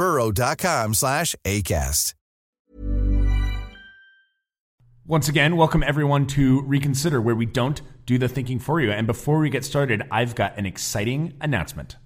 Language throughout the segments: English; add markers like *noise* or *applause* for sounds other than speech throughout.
burrow.com slash ACAST. Once again, welcome everyone to Reconsider, where we don't do the thinking for you. And before we get started, I've got an exciting announcement.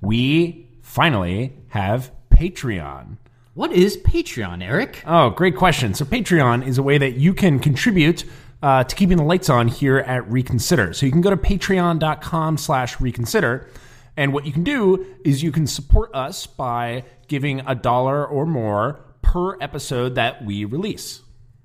We finally have Patreon. What is Patreon, Eric? Oh, great question. So, Patreon is a way that you can contribute uh, to keeping the lights on here at Reconsider. So, you can go to patreon.com slash reconsider. And what you can do is you can support us by giving a dollar or more per episode that we release.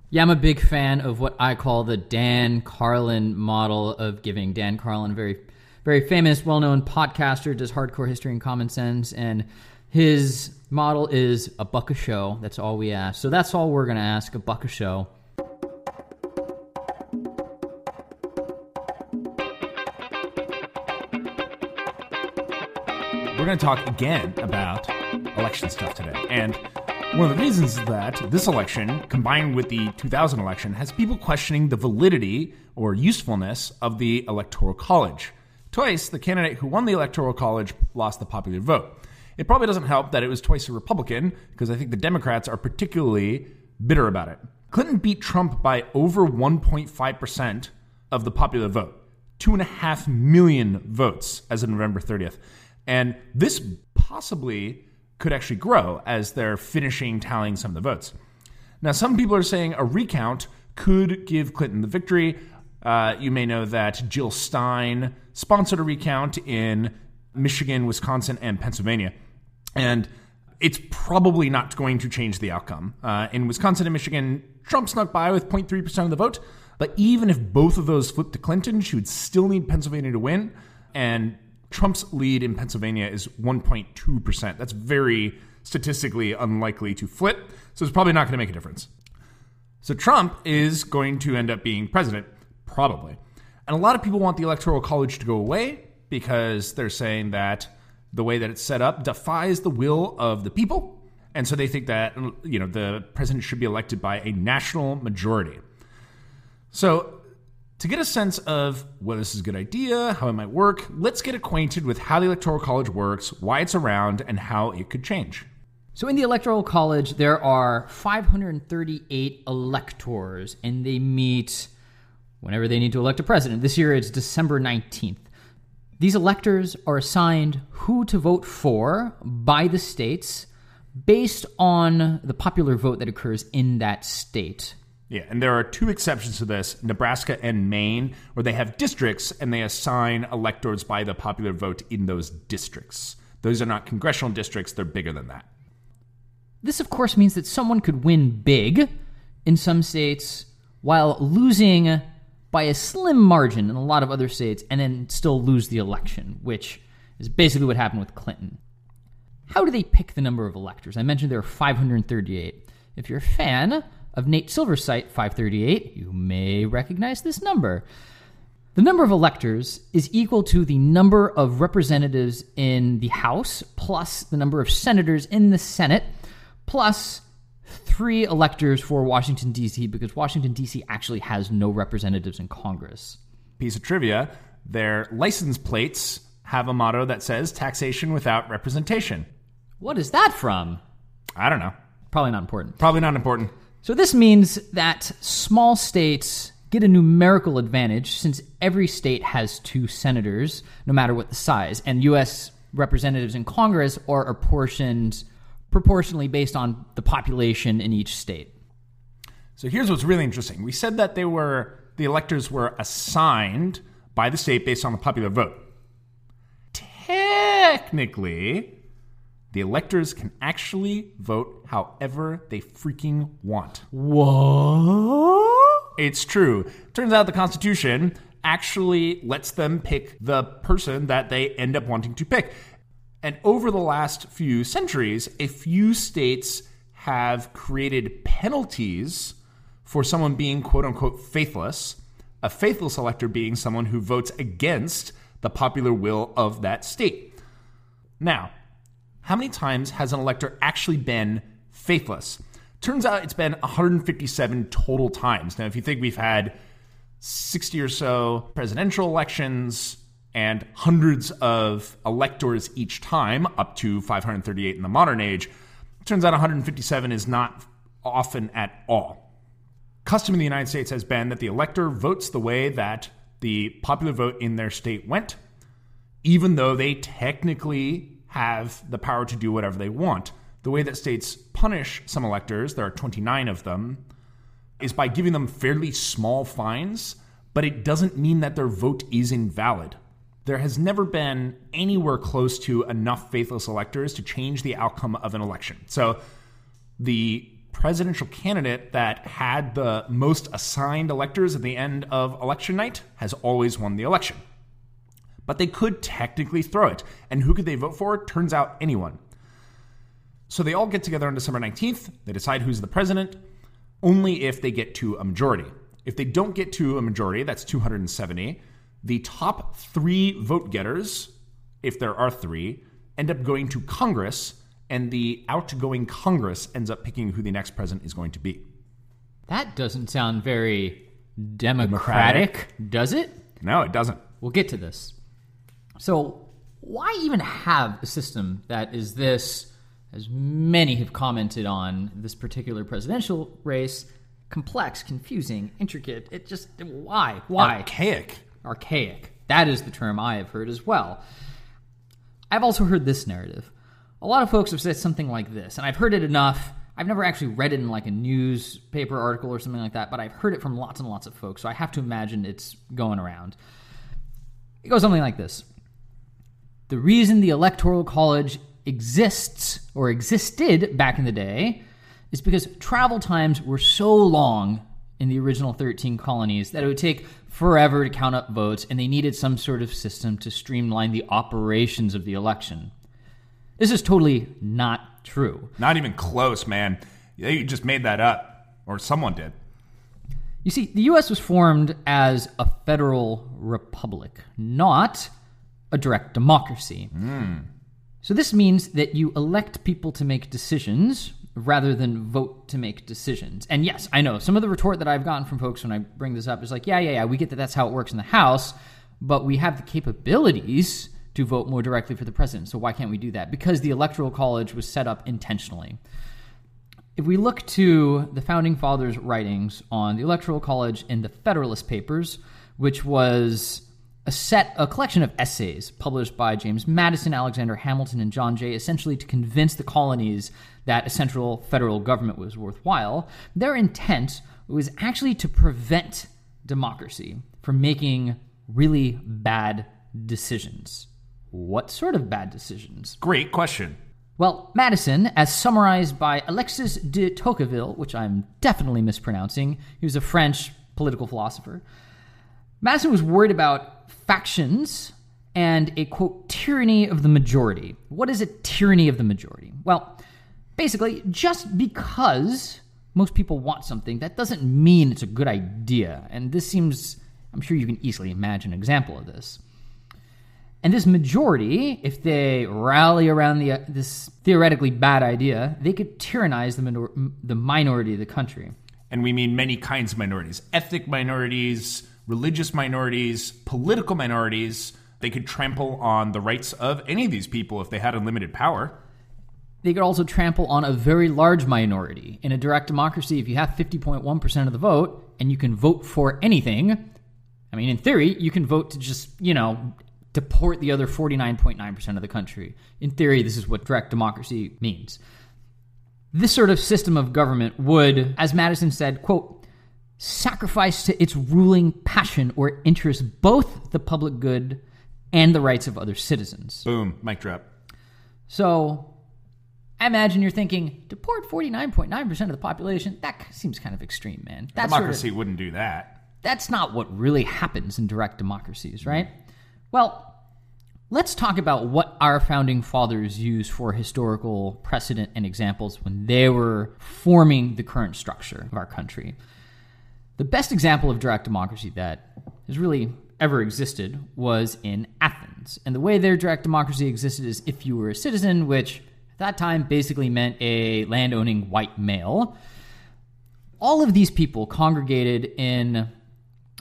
Yeah, I'm a big fan of what I call the Dan Carlin model of giving. Dan Carlin, very, very famous, well-known podcaster, does hardcore history and common sense, and his model is a buck a show. That's all we ask. So that's all we're gonna ask: a buck a show. Going to talk again about election stuff today. And one of the reasons is that this election, combined with the 2000 election, has people questioning the validity or usefulness of the Electoral College. Twice, the candidate who won the Electoral College lost the popular vote. It probably doesn't help that it was twice a Republican, because I think the Democrats are particularly bitter about it. Clinton beat Trump by over 1.5% of the popular vote, two and a half million votes as of November 30th. And this possibly could actually grow as they're finishing tallying some of the votes. Now, some people are saying a recount could give Clinton the victory. Uh, you may know that Jill Stein sponsored a recount in Michigan, Wisconsin, and Pennsylvania. And it's probably not going to change the outcome. Uh, in Wisconsin and Michigan, Trump snuck by with 0.3% of the vote. But even if both of those flipped to Clinton, she would still need Pennsylvania to win. And Trump's lead in Pennsylvania is 1.2%. That's very statistically unlikely to flip. So it's probably not going to make a difference. So Trump is going to end up being president, probably. And a lot of people want the Electoral College to go away because they're saying that the way that it's set up defies the will of the people. And so they think that you know the president should be elected by a national majority. So to get a sense of whether this is a good idea, how it might work, let's get acquainted with how the Electoral College works, why it's around, and how it could change. So, in the Electoral College, there are 538 electors, and they meet whenever they need to elect a president. This year it's December 19th. These electors are assigned who to vote for by the states based on the popular vote that occurs in that state. Yeah, and there are two exceptions to this Nebraska and Maine, where they have districts and they assign electors by the popular vote in those districts. Those are not congressional districts, they're bigger than that. This, of course, means that someone could win big in some states while losing by a slim margin in a lot of other states and then still lose the election, which is basically what happened with Clinton. How do they pick the number of electors? I mentioned there are 538. If you're a fan of Nate Silver's site, 538, you may recognize this number. The number of electors is equal to the number of representatives in the House plus the number of senators in the Senate plus three electors for Washington, D.C., because Washington, D.C. actually has no representatives in Congress. Piece of trivia their license plates have a motto that says taxation without representation. What is that from? I don't know. Probably not important. Probably not important. So this means that small states get a numerical advantage since every state has two senators, no matter what the size, and U.S. representatives in Congress are apportioned proportionally based on the population in each state. So here's what's really interesting. We said that they were the electors were assigned by the state based on the popular vote. Technically, the electors can actually vote however they freaking want. What? It's true. Turns out the Constitution actually lets them pick the person that they end up wanting to pick. And over the last few centuries, a few states have created penalties for someone being quote unquote faithless, a faithless elector being someone who votes against the popular will of that state. Now, how many times has an elector actually been faithless? Turns out it's been 157 total times. Now, if you think we've had 60 or so presidential elections and hundreds of electors each time, up to 538 in the modern age, turns out 157 is not often at all. Custom in the United States has been that the elector votes the way that the popular vote in their state went, even though they technically have the power to do whatever they want. The way that states punish some electors, there are 29 of them, is by giving them fairly small fines, but it doesn't mean that their vote is invalid. There has never been anywhere close to enough faithless electors to change the outcome of an election. So the presidential candidate that had the most assigned electors at the end of election night has always won the election. But they could technically throw it. And who could they vote for? Turns out anyone. So they all get together on December 19th. They decide who's the president only if they get to a majority. If they don't get to a majority, that's 270, the top three vote getters, if there are three, end up going to Congress, and the outgoing Congress ends up picking who the next president is going to be. That doesn't sound very democratic, democratic. does it? No, it doesn't. We'll get to this. So, why even have a system that is this, as many have commented on this particular presidential race, complex, confusing, intricate? It just, why? Why? Archaic. Archaic. That is the term I have heard as well. I've also heard this narrative. A lot of folks have said something like this, and I've heard it enough. I've never actually read it in like a newspaper article or something like that, but I've heard it from lots and lots of folks, so I have to imagine it's going around. It goes something like this the reason the Electoral College exists or existed back in the day is because travel times were so long in the original 13 colonies that it would take forever to count up votes, and they needed some sort of system to streamline the operations of the election. This is totally not true. Not even close, man. You just made that up, or someone did. You see, the US was formed as a federal republic, not a direct democracy. Mm. So this means that you elect people to make decisions rather than vote to make decisions. And yes, I know some of the retort that I've gotten from folks when I bring this up is like, yeah, yeah, yeah, we get that that's how it works in the House, but we have the capabilities to vote more directly for the president. So why can't we do that? Because the Electoral College was set up intentionally. If we look to the founding fathers' writings on the Electoral College in the Federalist Papers, which was a set, a collection of essays published by James Madison, Alexander Hamilton, and John Jay, essentially to convince the colonies that a central federal government was worthwhile. Their intent was actually to prevent democracy from making really bad decisions. What sort of bad decisions? Great question. Well, Madison, as summarized by Alexis de Tocqueville, which I'm definitely mispronouncing, he was a French political philosopher. Madison was worried about factions and a quote tyranny of the majority. What is a tyranny of the majority? Well, basically, just because most people want something, that doesn't mean it's a good idea. And this seems, I'm sure you can easily imagine an example of this. And this majority, if they rally around the, uh, this theoretically bad idea, they could tyrannize the, minor- the minority of the country. And we mean many kinds of minorities ethnic minorities, religious minorities, political minorities. They could trample on the rights of any of these people if they had unlimited power. They could also trample on a very large minority. In a direct democracy, if you have 50.1% of the vote and you can vote for anything, I mean, in theory, you can vote to just, you know, deport the other 49.9% of the country. In theory, this is what direct democracy means. This sort of system of government would, as Madison said, quote, sacrifice to its ruling passion or interest both the public good and the rights of other citizens. Boom, mic drop. So I imagine you're thinking, deport 49.9% of the population? That seems kind of extreme, man. That's sort of- Democracy wouldn't do that. that's not what really happens in direct democracies, right? Well, let's talk about what our founding fathers used for historical precedent and examples when they were forming the current structure of our country. The best example of direct democracy that has really ever existed was in Athens. And the way their direct democracy existed is if you were a citizen, which at that time basically meant a land owning white male, all of these people congregated in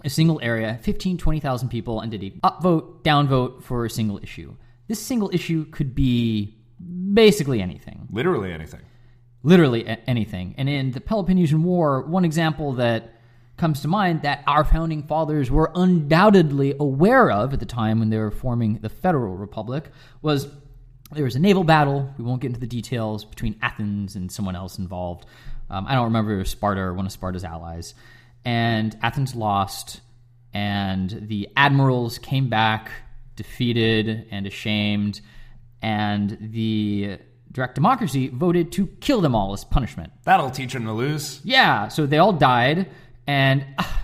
a single area, 15, 20,000 people, and did a upvote, downvote for a single issue. This single issue could be basically anything, Literally anything. literally anything. And in the Peloponnesian War, one example that comes to mind that our founding fathers were undoubtedly aware of at the time when they were forming the Federal Republic was there was a naval battle. We won't get into the details between Athens and someone else involved. Um, I don't remember if it was Sparta or one of Sparta's allies. And Athens lost, and the admirals came back defeated and ashamed, and the direct democracy voted to kill them all as punishment. That'll teach them to lose. Yeah, so they all died, and ah,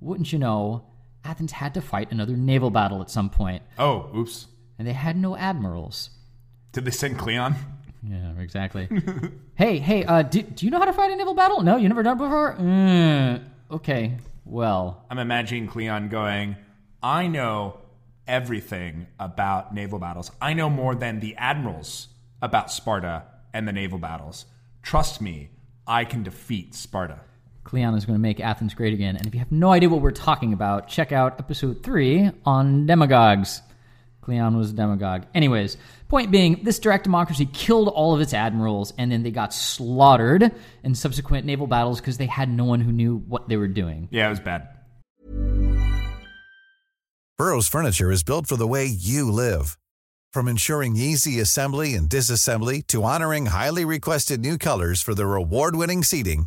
wouldn't you know, Athens had to fight another naval battle at some point, Oh, oops. and they had no admirals. Did they send Cleon? Yeah, exactly. *laughs* hey, hey, uh, do, do you know how to fight a naval battle? No, you never done it before? Mm, okay, well, I'm imagining Cleon going, I know everything about naval battles. I know more than the admirals about Sparta and the naval battles. Trust me, I can defeat Sparta. Cleon is going to make Athens great again. And if you have no idea what we're talking about, check out episode three on demagogues. Cleon was a demagogue. Anyways, point being, this direct democracy killed all of its admirals, and then they got slaughtered in subsequent naval battles because they had no one who knew what they were doing. Yeah, it was bad. Burrow's furniture is built for the way you live. From ensuring easy assembly and disassembly to honoring highly requested new colors for their award-winning seating,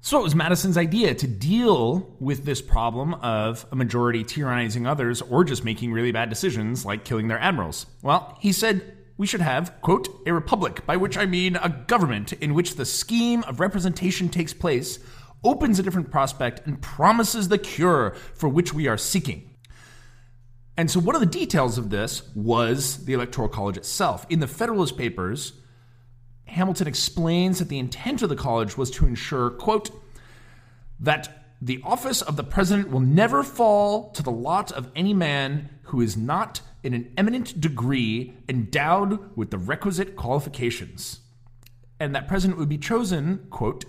So it was Madison's idea to deal with this problem of a majority tyrannizing others or just making really bad decisions like killing their admirals. Well, he said we should have, quote, a republic, by which I mean a government in which the scheme of representation takes place, opens a different prospect, and promises the cure for which we are seeking. And so, one of the details of this was the Electoral College itself. In the Federalist Papers, Hamilton explains that the intent of the college was to ensure, quote, that the office of the president will never fall to the lot of any man who is not in an eminent degree endowed with the requisite qualifications. And that president would be chosen, quote,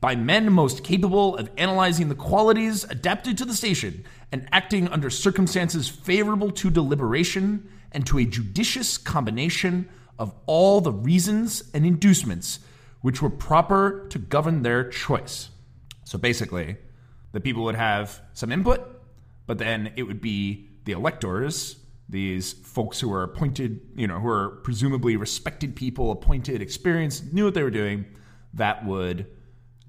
by men most capable of analyzing the qualities adapted to the station and acting under circumstances favorable to deliberation and to a judicious combination of all the reasons and inducements which were proper to govern their choice. So basically, the people would have some input, but then it would be the electors, these folks who are appointed, you know, who are presumably respected people, appointed, experienced, knew what they were doing, that would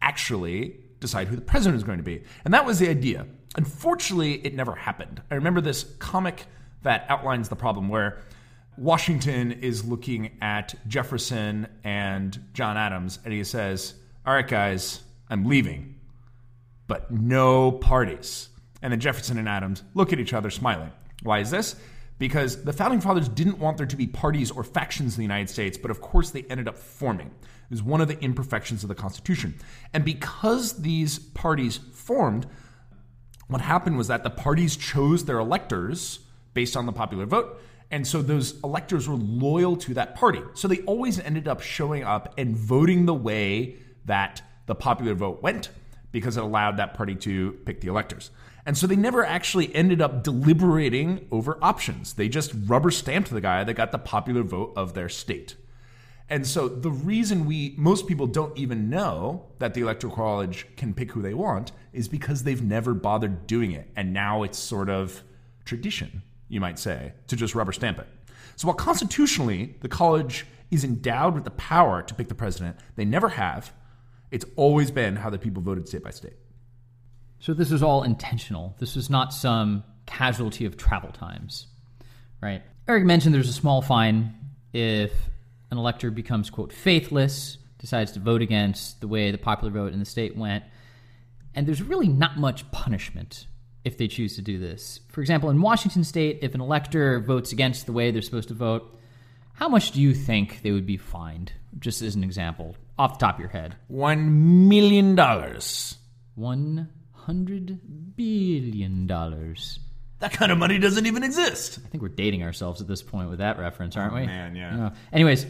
actually decide who the president was going to be. And that was the idea. Unfortunately, it never happened. I remember this comic that outlines the problem where Washington is looking at Jefferson and John Adams, and he says, All right, guys, I'm leaving. but no parties. And then Jefferson and Adams look at each other smiling. Why is this? Because the founding fathers didn't want there to be parties or factions in the United States, but of course they ended up forming. It was one of the imperfections of the Constitution. And because these parties formed, what happened was that the parties chose their electors based on the popular vote. And so those electors were loyal to that party. So they always ended up showing up and voting the way that the popular vote went because it allowed that party to pick the electors. And so they never actually ended up deliberating over options. They just rubber stamped the guy that got the popular vote of their state. And so the reason we most people don't even know that the electoral college can pick who they want is because they've never bothered doing it. And now it's sort of tradition, you might say, to just rubber stamp it. So while constitutionally the college is endowed with the power to pick the president, they never have. It's always been how the people voted state by state. So this is all intentional. This is not some casualty of travel times, right? Eric mentioned there's a small fine if an elector becomes, quote, faithless, decides to vote against the way the popular vote in the state went. And there's really not much punishment if they choose to do this. For example, in Washington state, if an elector votes against the way they're supposed to vote, how much do you think they would be fined? Just as an example, off the top of your head. One million dollars. One hundred billion dollars. That kind of money doesn't even exist. I think we're dating ourselves at this point with that reference, aren't we? Oh, man, yeah. Anyways,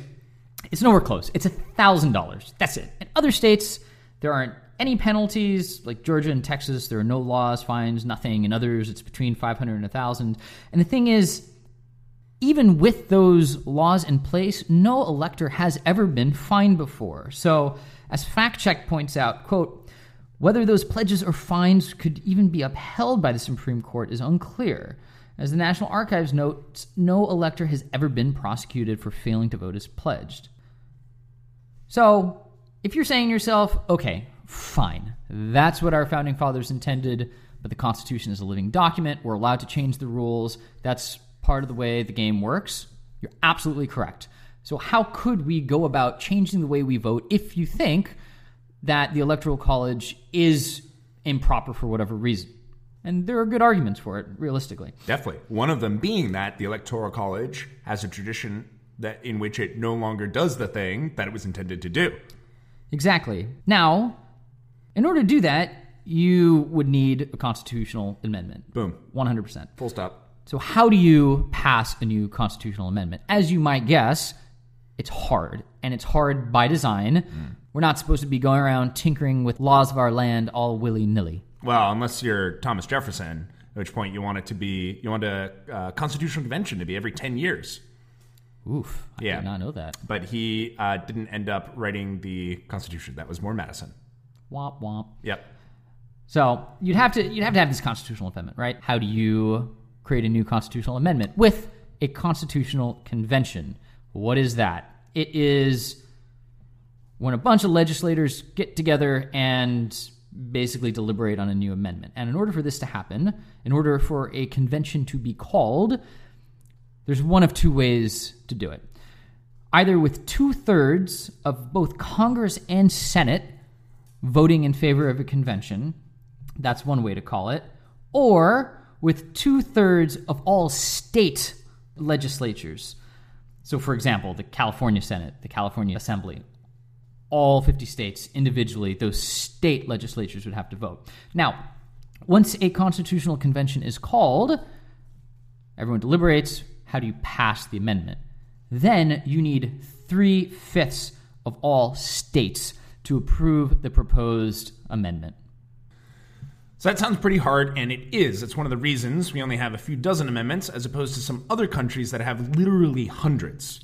it's nowhere close. It's a thousand dollars. That's it. In other states, there aren't any penalties. Like Georgia and Texas, there are no laws, fines, nothing. In others, it's between five hundred and a thousand. And the thing is, even with those laws in place, no elector has ever been fined before. So, as Fact Check points out, quote. Whether those pledges or fines could even be upheld by the Supreme Court is unclear. As the National Archives notes, no elector has ever been prosecuted for failing to vote as pledged. So, if you're saying to yourself, okay, fine, that's what our founding fathers intended, but the Constitution is a living document, we're allowed to change the rules, that's part of the way the game works, you're absolutely correct. So, how could we go about changing the way we vote if you think that the Electoral College is improper for whatever reason? And there are good arguments for it, realistically. Definitely. One of them being that the Electoral College has a tradition that in which it no longer does the thing that it was intended to do. Exactly. Now, in order to do that, you would need a constitutional amendment. Boom. 100%. Full stop. So, how do you pass a new constitutional amendment? As you might guess, it's hard, and it's hard by design. We're not supposed to be going around tinkering with laws of our land all willy nilly. Well, unless you're Thomas Jefferson, at which point you want it to be, you want a uh, constitutional convention to be every 10 years. Oof. I Yeah. did not know that. But he uh, didn't end up writing the Constitution. That was more Madison. Womp womp. Yep. So you'd have to you'd have to have this constitutional amendment, right? How do you create a new constitutional amendment with a constitutional convention? What is that? It is when a bunch of legislators get together and basically deliberate on a new amendment. And in order for this to happen, in order for a convention to be called, there's one of two ways to do it. Either with two thirds of both Congress and Senate voting in favor of a convention, that's one way to call it, or with two thirds of all state legislatures. So, for example, the California Senate, the California Assembly, all 50 states individually, those state legislatures would have to vote. Now, once a constitutional convention is called, everyone deliberates. How do you pass the amendment? Then you need three fifths of all states to approve the proposed amendment. So that sounds pretty hard, and it is. It's one of the reasons we only have a few dozen amendments as opposed to some other countries that have literally hundreds.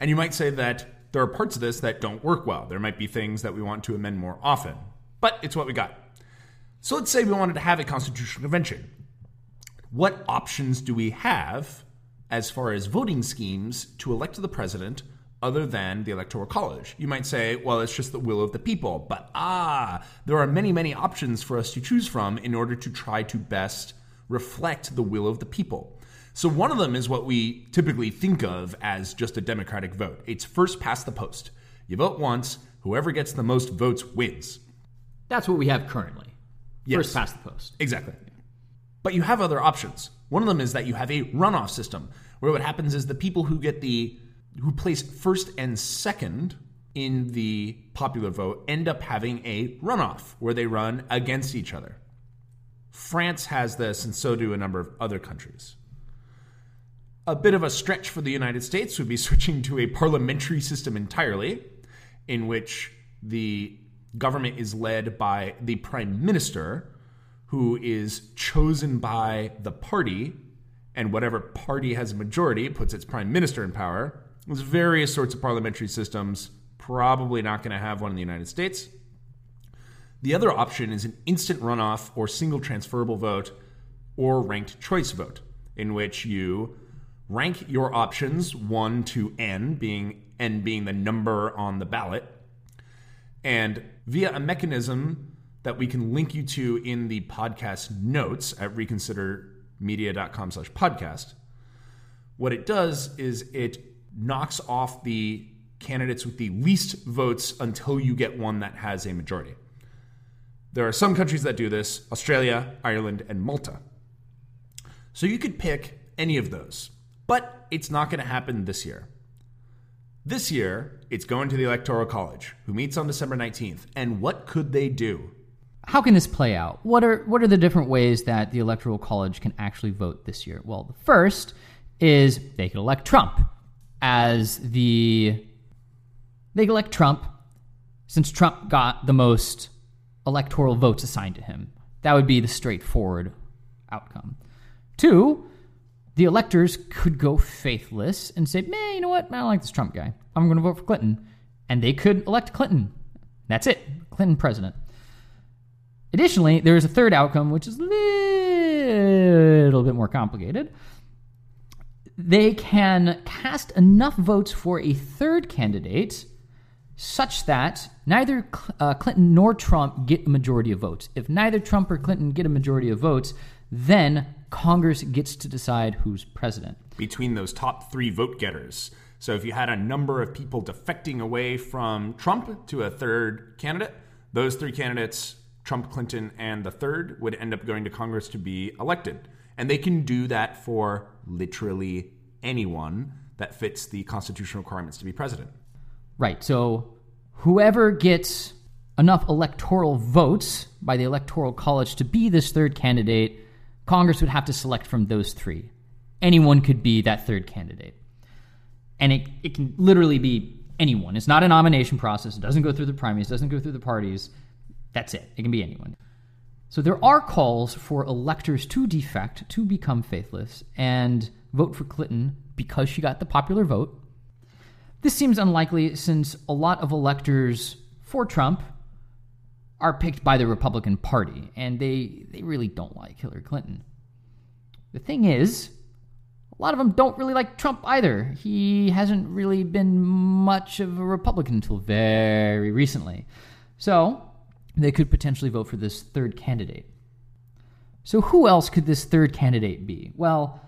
And you might say that there are parts of this that don't work well. There might be things that we want to amend more often, but it's what we got. So let's say we wanted to have a constitutional convention. What options do we have as far as voting schemes to elect the president other than the Electoral College? You might say, well, it's just the will of the people. But ah, there are many, many options for us to choose from in order to try to best reflect the will of the people. So one of them is what we typically think of as just a democratic vote. It's first past the post. You vote once, whoever gets the most votes wins. That's what we have currently. Yes. First past the post. Exactly. But you have other options. One of them is that you have a runoff system, where what happens is the people who get the who place first and second in the popular vote end up having a runoff where they run against each other. France has this, and so do a number of other countries. A bit of a stretch for the United States would be *laughs* switching to a parliamentary system entirely, in which the government is led by the prime minister, who is chosen by the party, and whatever party has a majority puts its prime minister in power. There's various sorts of parliamentary systems. Probably not going to have one in the United States. The other option is an instant runoff or single transferable vote or ranked choice vote, in which you rank your options 1 to n, being n being the number on the ballot, and via a mechanism that we can link you to in the podcast notes at reconsidermedia.com slash podcast, what it does is it knocks off the candidates with the least votes until you get one that has a majority. There are some countries that do this Australia, Ireland, and Malta. So you could pick any of those, but it's not going to happen this year. This year, it's going to the Electoral College, who meets on December 19th. And what could they do? How can this play out? What are what are the different ways that the Electoral College can actually vote this year? Well, the first is they could elect Trump as the they elect Trump since Trump got the most electoral votes assigned to him. That would be the straightforward outcome. Two, the electors could go faithless and say, man, you know what? I don't like this Trump guy. I'm going to vote for Clinton. And they could elect Clinton. That's it. Clinton president. Additionally, there is a third outcome, which is a little bit more complicated. They can cast enough votes for a third candidate such that neither uh, Clinton nor Trump get a majority of votes. If neither Trump or Clinton get a majority of votes, then Congress gets to decide who's president. Between those top three vote getters. So if you had a number of people defecting away from Trump to a third candidate, those three candidates, Trump, Clinton, and the third, would end up going to Congress to be elected. And they can do that for literally anyone that fits the constitutional requirements to be president. Right. So whoever gets enough electoral votes by the Electoral College to be this third candidate, Congress would have to select from those three. Anyone could be that third candidate. And it, it can literally be anyone. It's not a nomination process. It doesn't go through the primaries, it doesn't go through the parties. That's it. It can be anyone. So there are calls for electors to defect, to become faithless, and vote for Clinton because she got the popular vote. This seems unlikely since a lot of electors for Trump are picked by the Republican Party, and they, they really don't like Hillary Clinton. The thing is, a lot of them don't really like Trump either. He hasn't really been much of a Republican until very recently. So, they could potentially vote for this third candidate. So, who else could this third candidate be? Well,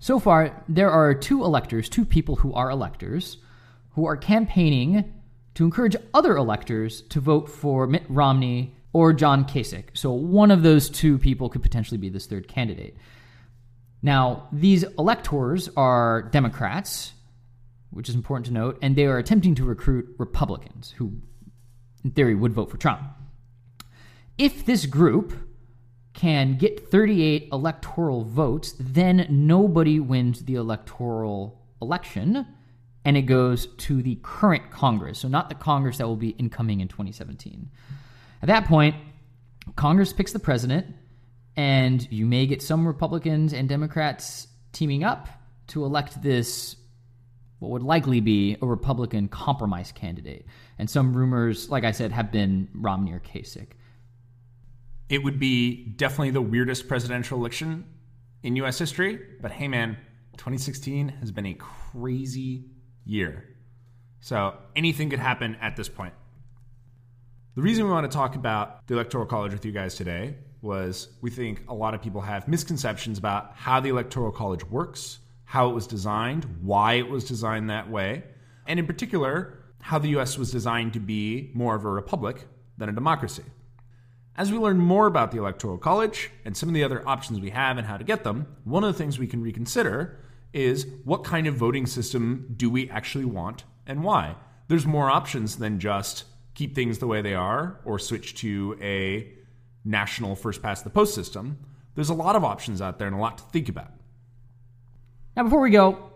so far, there are two electors, two people who are electors, who are campaigning to encourage other electors to vote for Mitt Romney or John Kasich. So, one of those two people could potentially be this third candidate. Now, these electors are Democrats, which is important to note, and they are attempting to recruit Republicans who, in theory, would vote for Trump. If this group can get 38 electoral votes, then nobody wins the electoral election and it goes to the current Congress. So, not the Congress that will be incoming in 2017. At that point, Congress picks the president, and you may get some Republicans and Democrats teaming up to elect this, what would likely be a Republican compromise candidate. And some rumors, like I said, have been Romney or Kasich. It would be definitely the weirdest presidential election in US history, but hey man, 2016 has been a crazy year. So anything could happen at this point. The reason we want to talk about the Electoral College with you guys today was we think a lot of people have misconceptions about how the Electoral College works, how it was designed, why it was designed that way, and in particular, how the US was designed to be more of a republic than a democracy. As we learn more about the Electoral College and some of the other options we have and how to get them, one of the things we can reconsider is what kind of voting system do we actually want and why? There's more options than just keep things the way they are or switch to a national first past the post system. There's a lot of options out there and a lot to think about. Now, before we go,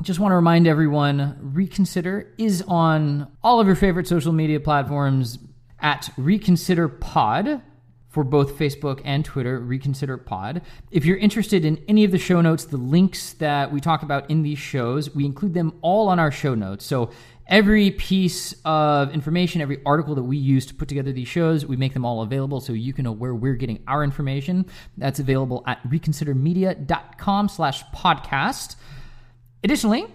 just want to remind everyone Reconsider is on all of your favorite social media platforms at Reconsider Pod for both Facebook and Twitter, Reconsider Pod. If you're interested in any of the show notes, the links that we talk about in these shows, we include them all on our show notes. So every piece of information, every article that we use to put together these shows, we make them all available so you can know where we're getting our information. That's available at reconsidermedia.com slash podcast. Additionally,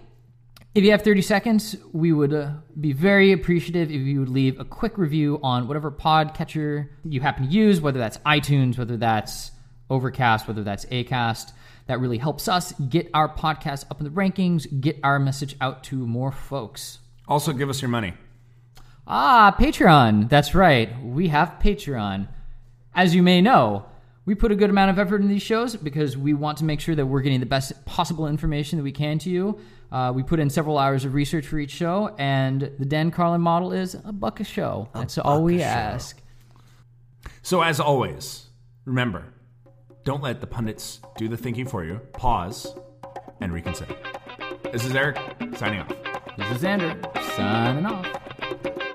if you have 30 seconds, we would uh, be very appreciative if you would leave a quick review on whatever podcatcher you happen to use, whether that's iTunes, whether that's Overcast, whether that's Acast. That really helps us get our podcast up in the rankings, get our message out to more folks. Also, give us your money. Ah, Patreon. That's right. We have Patreon. As you may know, we put a good amount of effort in these shows because we want to make sure that we're getting the best possible information that we can to you. Uh, we put in several hours of research for each show, and the Dan Carlin model is a buck a show. A That's all we ask. So, as always, remember don't let the pundits do the thinking for you. Pause and reconsider. This is Eric signing off. This is Xander signing off.